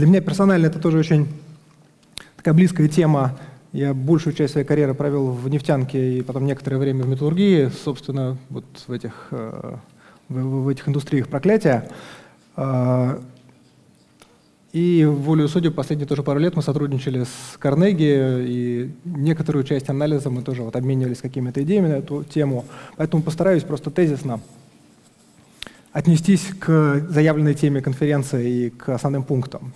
Для меня персонально это тоже очень такая близкая тема. Я большую часть своей карьеры провел в нефтянке и потом некоторое время в металлургии, собственно, вот в этих, э, в, этих индустриях проклятия. А, и волю судеб последние тоже пару лет мы сотрудничали с Карнеги, и некоторую часть анализа мы тоже вот обменивались какими-то идеями на эту тему. Поэтому постараюсь просто тезисно отнестись к заявленной теме конференции и к основным пунктам.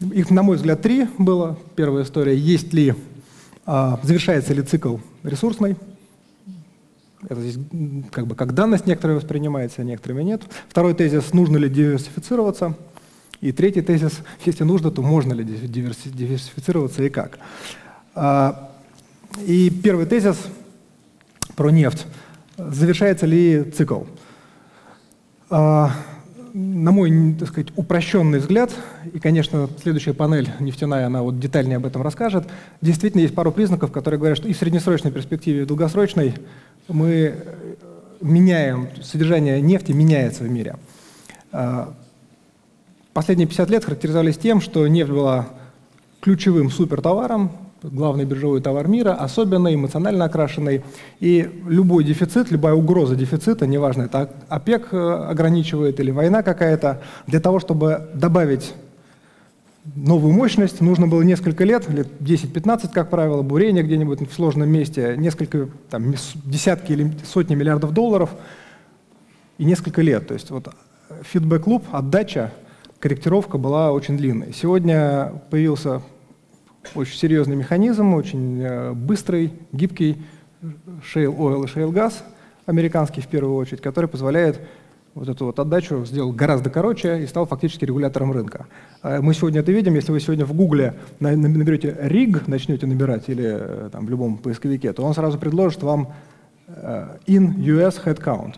Их, на мой взгляд, три было. Первая история, есть ли, а, завершается ли цикл ресурсный, это здесь как бы как данность некоторые воспринимается, а некоторыми нет. Второй тезис, нужно ли диверсифицироваться. И третий тезис, если нужно, то можно ли диверсифицироваться и как. А, и первый тезис про нефть. Завершается ли цикл? А, на мой, так сказать, упрощенный взгляд, и, конечно, следующая панель нефтяная, она вот детальнее об этом расскажет, действительно есть пару признаков, которые говорят, что и в среднесрочной перспективе, и в долгосрочной мы меняем, содержание нефти меняется в мире. А, Последние 50 лет характеризовались тем, что нефть была ключевым супертоваром, главный биржевой товар мира, особенно эмоционально окрашенный. И любой дефицит, любая угроза дефицита, неважно, это ОПЕК э, ограничивает или война какая-то, для того, чтобы добавить новую мощность, нужно было несколько лет, лет 10-15, как правило, бурение где-нибудь в сложном месте, несколько, там, десятки или сотни миллиардов долларов и несколько лет. То есть вот фидбэк-клуб, отдача корректировка была очень длинной. Сегодня появился очень серьезный механизм, очень э, быстрый, гибкий shale oil и shale gas, американский в первую очередь, который позволяет вот эту вот отдачу сделал гораздо короче и стал фактически регулятором рынка. Э, мы сегодня это видим, если вы сегодня в Гугле наберете RIG, начнете набирать, или э, там, в любом поисковике, то он сразу предложит вам in US headcount.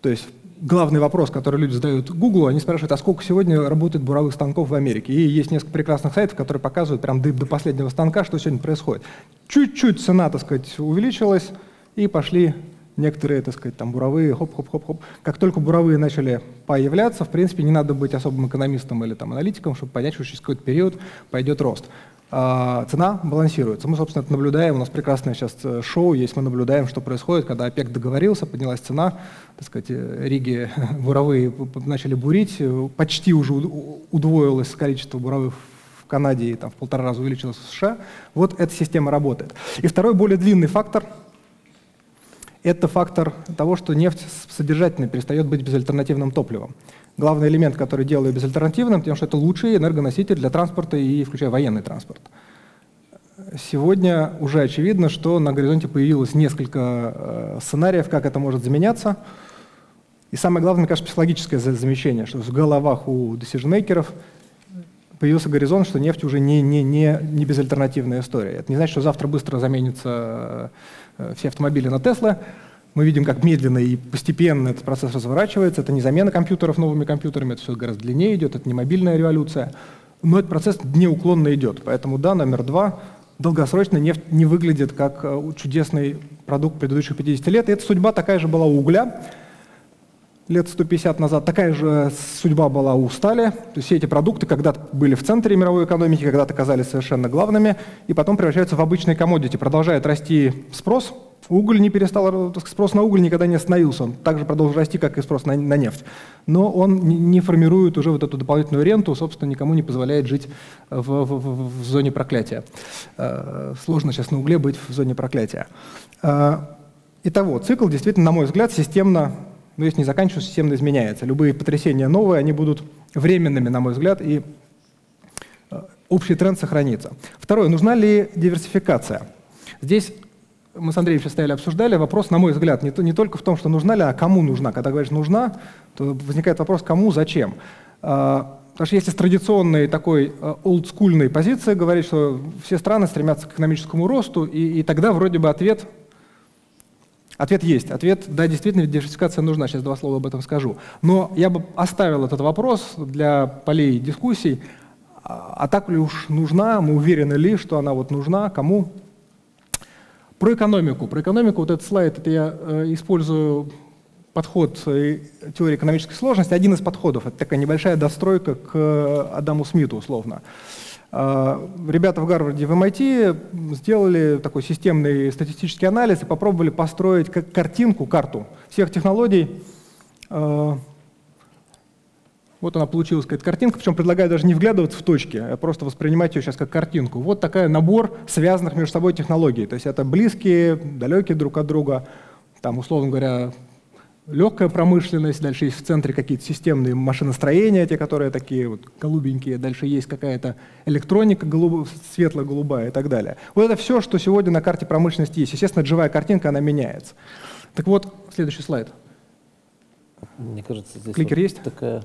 То есть главный вопрос, который люди задают Google, они спрашивают, а сколько сегодня работает буровых станков в Америке? И есть несколько прекрасных сайтов, которые показывают прям до, до последнего станка, что сегодня происходит. Чуть-чуть цена, так сказать, увеличилась, и пошли некоторые, так сказать, там буровые, хоп-хоп-хоп-хоп. Как только буровые начали появляться, в принципе, не надо быть особым экономистом или там аналитиком, чтобы понять, что через какой-то период пойдет рост. А, цена балансируется. Мы, собственно, это наблюдаем. У нас прекрасное сейчас э, шоу есть. Мы наблюдаем, что происходит, когда ОПЕК договорился, поднялась цена, так сказать, э, Риги буровые начали бурить, э, почти уже удвоилось количество буровых в Канаде и там, в полтора раза увеличилось в США. Вот эта система работает. И второй, более длинный фактор – это фактор того, что нефть содержательно перестает быть безальтернативным топливом главный элемент, который делает безальтернативным, тем, что это лучший энергоноситель для транспорта и включая военный транспорт. Сегодня уже очевидно, что на горизонте появилось несколько э, сценариев, как это может заменяться. И самое главное, конечно, психологическое замещение, что в головах у decision появился горизонт, что нефть уже не, не, не, не безальтернативная история. Это не значит, что завтра быстро заменятся э, все автомобили на Тесла, мы видим, как медленно и постепенно этот процесс разворачивается. Это не замена компьютеров новыми компьютерами, это все гораздо длиннее идет, это не мобильная революция. Но этот процесс неуклонно идет. Поэтому, да, номер два, долгосрочно нефть не выглядит как э, чудесный продукт предыдущих 50 лет. И эта судьба такая же была у угля лет 150 назад. Такая же судьба была у стали. То есть все эти продукты когда-то были в центре мировой экономики, когда-то казались совершенно главными, и потом превращаются в обычные комодити. Продолжает расти спрос, Уголь не перестал, спрос на уголь никогда не остановился, он также продолжил расти, как и спрос на, на нефть. Но он не формирует уже вот эту дополнительную ренту, собственно, никому не позволяет жить в, в, в зоне проклятия. Э, сложно сейчас на угле быть в зоне проклятия. Э, итого, цикл действительно, на мой взгляд, системно, ну если не заканчивается, системно изменяется. Любые потрясения новые, они будут временными, на мой взгляд, и э, общий тренд сохранится. Второе, нужна ли диверсификация? Здесь мы с Андреем сейчас стояли, обсуждали, вопрос, на мой взгляд, не, не только в том, что нужна ли, а кому нужна. Когда говоришь «нужна», то возникает вопрос «кому?», «зачем?». А, потому что если с традиционной такой а, олдскульной позиции говорить, что все страны стремятся к экономическому росту, и, и тогда вроде бы ответ Ответ есть. Ответ, да, действительно, диверсификация нужна. Сейчас два слова об этом скажу. Но я бы оставил этот вопрос для полей дискуссий. А, а так ли уж нужна, мы уверены ли, что она вот нужна, кому? Про экономику. Про экономику вот этот слайд это я э, использую подход теории экономической сложности, один из подходов. Это такая небольшая достройка к Адаму Смиту, условно. Ребята в Гарварде, в MIT сделали такой системный статистический анализ и попробовали построить картинку, карту всех технологий. Вот она получилась, какая-то картинка, причем предлагаю даже не вглядываться в точки, а просто воспринимать ее сейчас как картинку. Вот такой набор связанных между собой технологий. То есть это близкие, далекие друг от друга, там, условно говоря, легкая промышленность, дальше есть в центре какие-то системные машиностроения, те, которые такие вот голубенькие, дальше есть какая-то электроника голуб... светло-голубая и так далее. Вот это все, что сегодня на карте промышленности есть. Естественно, живая картинка, она меняется. Так вот, следующий слайд. Мне кажется, здесь Кликер вот есть? такая...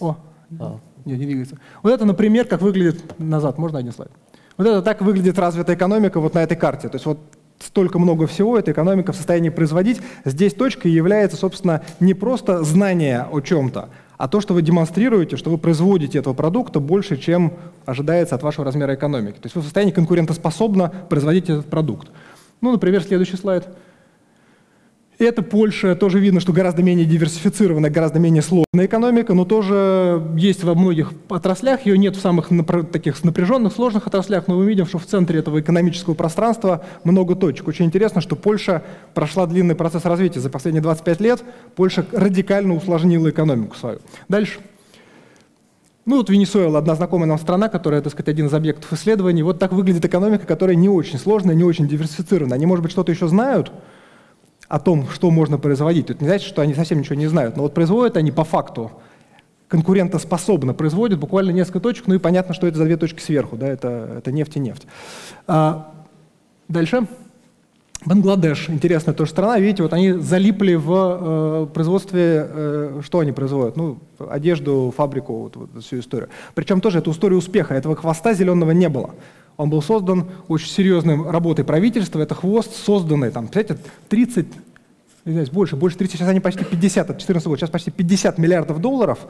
О, а. нет, не двигается. Вот это, например, как выглядит назад. Можно один слайд? Вот это так выглядит развитая экономика вот на этой карте. То есть вот столько много всего, эта экономика в состоянии производить. Здесь точкой является, собственно, не просто знание о чем-то, а то, что вы демонстрируете, что вы производите этого продукта больше, чем ожидается от вашего размера экономики. То есть вы в состоянии конкурентоспособно производить этот продукт. Ну, например, следующий слайд – это Польша, тоже видно, что гораздо менее диверсифицированная, гораздо менее сложная экономика, но тоже есть во многих отраслях, ее нет в самых таких напряженных, сложных отраслях, но мы видим, что в центре этого экономического пространства много точек. Очень интересно, что Польша прошла длинный процесс развития. За последние 25 лет Польша радикально усложнила экономику свою. Дальше. Ну вот Венесуэла, одна знакомая нам страна, которая, так сказать, один из объектов исследований. Вот так выглядит экономика, которая не очень сложная, не очень диверсифицированная. Они, может быть, что-то еще знают, о том, что можно производить. Это не значит, что они совсем ничего не знают, но вот производят они по факту конкурентоспособно производят буквально несколько точек, ну и понятно, что это за две точки сверху, да, это, это нефть и нефть. А, дальше. Бангладеш, интересная тоже страна, видите, вот они залипли в э, производстве, э, что они производят? Ну, одежду, фабрику, вот, вот всю историю. Причем тоже это история успеха, этого хвоста зеленого не было. Он был создан очень серьезной работой правительства. Это хвост, созданный, там, представляете, 30, извиняюсь, больше, больше 30, сейчас они почти 50, от 14 года, сейчас почти 50 миллиардов долларов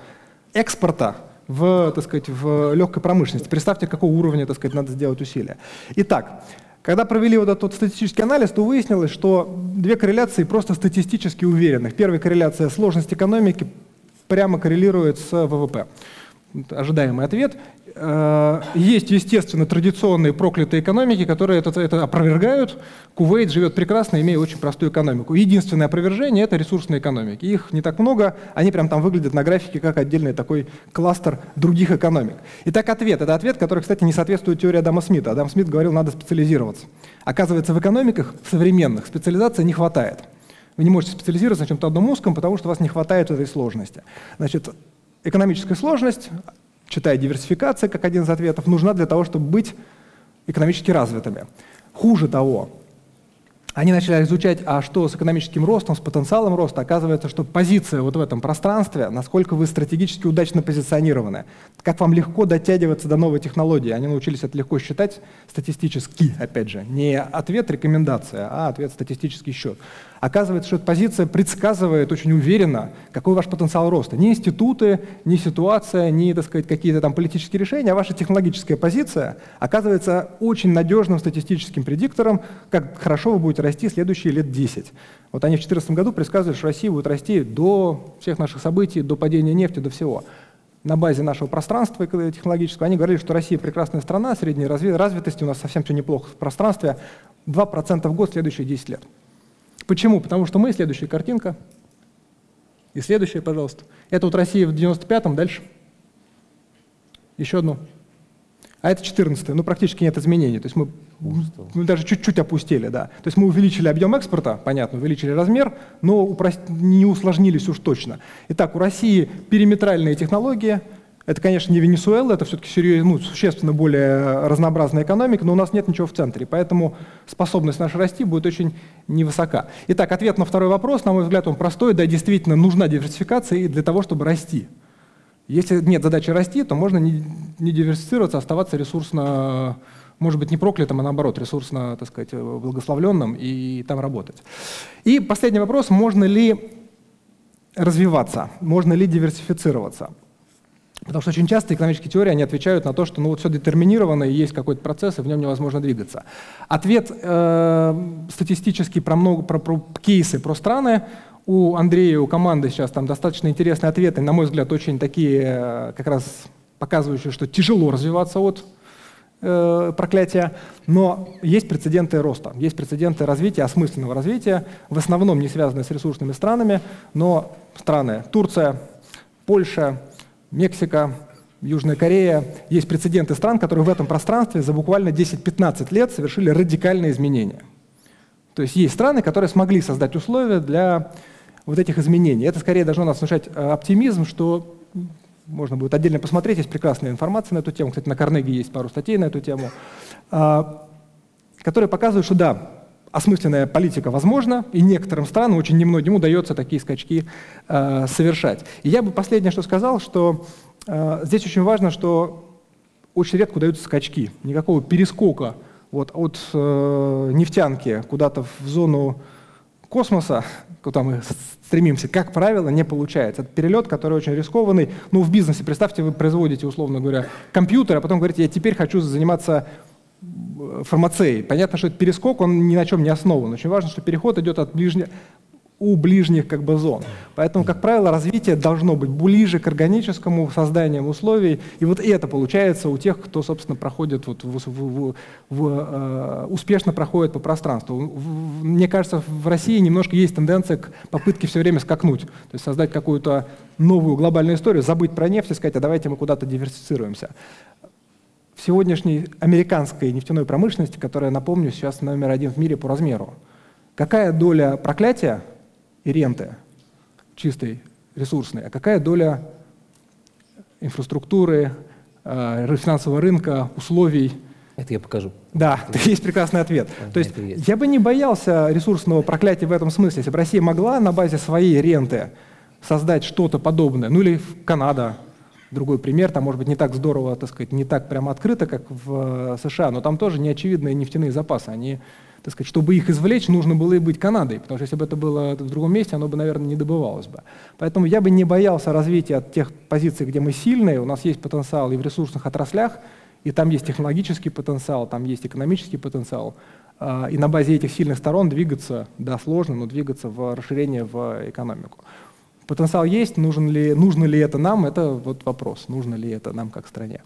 экспорта в, так сказать, в легкой промышленности. Представьте, какого уровня, так сказать, надо сделать усилия. Итак, когда провели вот этот статистический анализ, то выяснилось, что две корреляции просто статистически уверенных. Первая корреляция – сложность экономики прямо коррелирует с ВВП. Ожидаемый ответ. Э, есть, естественно, традиционные проклятые экономики, которые это, это опровергают. Кувейт живет прекрасно, имея очень простую экономику. Единственное опровержение – это ресурсные экономики. Их не так много, они прям там выглядят на графике как отдельный такой кластер других экономик. Итак, ответ – это ответ, который, кстати, не соответствует теории Адама Смита. Адам Смит говорил, надо специализироваться. Оказывается, в экономиках современных специализации не хватает. Вы не можете специализироваться на чем-то одном узком, потому что у вас не хватает этой сложности. Значит, экономическая сложность читая диверсификация как один из ответов, нужна для того, чтобы быть экономически развитыми. Хуже того, они начали изучать, а что с экономическим ростом, с потенциалом роста. Оказывается, что позиция вот в этом пространстве, насколько вы стратегически удачно позиционированы, как вам легко дотягиваться до новой технологии. Они научились это легко считать статистически, опять же. Не ответ рекомендация, а ответ статистический счет. Оказывается, что эта позиция предсказывает очень уверенно, какой ваш потенциал роста. Не институты, не ситуация, не так сказать, какие-то там политические решения, а ваша технологическая позиция оказывается очень надежным статистическим предиктором, как хорошо вы будете расти следующие лет 10. Вот они в 2014 году предсказывали, что Россия будет расти до всех наших событий, до падения нефти, до всего. На базе нашего пространства технологического они говорили, что Россия прекрасная страна, средней развитости, у нас совсем все неплохо в пространстве, 2% в год следующие 10 лет. Почему? Потому что мы, следующая картинка, и следующая, пожалуйста. Это вот Россия в 95-м, дальше. Еще одну. А это 14 ну практически нет изменений. То есть мы, мы даже чуть-чуть опустили, да. То есть мы увеличили объем экспорта, понятно, увеличили размер, но упрост... не усложнились уж точно. Итак, у России периметральные технологии – это, конечно, не Венесуэла, это все-таки ну, существенно более разнообразная экономика, но у нас нет ничего в центре, поэтому способность наша расти будет очень невысока. Итак, ответ на второй вопрос, на мой взгляд, он простой, да, действительно нужна диверсификация для того, чтобы расти. Если нет задачи расти, то можно не, не диверсифицироваться, оставаться ресурсно, может быть, не проклятым, а наоборот, ресурсно, так сказать, благословленным и там работать. И последний вопрос, можно ли развиваться, можно ли диверсифицироваться? Потому что очень часто экономические теории, они отвечают на то, что ну, вот все детерминировано, и есть какой-то процесс, и в нем невозможно двигаться. Ответ э, статистический про, много, про, про кейсы, про страны, У Андрея, у команды сейчас там достаточно интересные ответы, на мой взгляд, очень такие, э, как раз показывающие, что тяжело развиваться от э, проклятия, но есть прецеденты роста, есть прецеденты развития, осмысленного развития, в основном не связанные с ресурсными странами, но страны. Турция, Польша, Мексика, Южная Корея, есть прецеденты стран, которые в этом пространстве за буквально 10-15 лет совершили радикальные изменения. То есть есть страны, которые смогли создать условия для вот этих изменений. Это скорее должно нас внушать э, оптимизм, что можно будет отдельно посмотреть, есть прекрасная информация на эту тему. Кстати, на Карнеге есть пару статей на эту тему, а, которые показывают, что да, осмысленная политика возможна, и некоторым странам, очень немногим удается такие скачки э, совершать. И я бы последнее, что сказал, что э, здесь очень важно, что очень редко удаются скачки, никакого перескока вот, от э, нефтянки куда-то в зону космоса, куда мы стремимся, как правило, не получается. Это перелет, который очень рискованный. Ну, в бизнесе, представьте, вы производите, условно говоря, компьютер, а потом говорите, я теперь хочу заниматься фармацеей. Понятно, что этот перескок, он ни на чем не основан. Очень важно, что переход идет от ближних, у ближних как бы зон. Поэтому, как правило, развитие должно быть ближе к органическому созданию условий. И вот это получается у тех, кто, собственно, проходит, вот, в, в, в, в, э, успешно проходит по пространству. В, мне кажется, в России немножко есть тенденция к попытке все время скакнуть. То есть создать какую-то новую глобальную историю, забыть про нефть и сказать, а давайте мы куда-то диверсифицируемся в сегодняшней американской нефтяной промышленности, которая, напомню, сейчас номер один в мире по размеру, какая доля проклятия и ренты чистой, ресурсной, а какая доля инфраструктуры, э, финансового рынка, условий. Это я покажу. Да, это есть прекрасный ответ. Да, То есть, есть я бы не боялся ресурсного проклятия в этом смысле. Если бы Россия могла на базе своей ренты создать что-то подобное, ну или Канада, другой пример, там может быть не так здорово, так сказать, не так прямо открыто, как в э, США, но там тоже неочевидные нефтяные запасы. Они, так сказать, чтобы их извлечь, нужно было и быть Канадой, потому что если бы это было в другом месте, оно бы, наверное, не добывалось бы. Поэтому я бы не боялся развития от тех позиций, где мы сильные, у нас есть потенциал и в ресурсных отраслях, и там есть технологический потенциал, там есть экономический потенциал, а, и на базе этих сильных сторон двигаться, да, сложно, но двигаться в расширение в экономику. Потенциал есть, нужен ли, нужно ли это нам, это вот вопрос, нужно ли это нам как стране.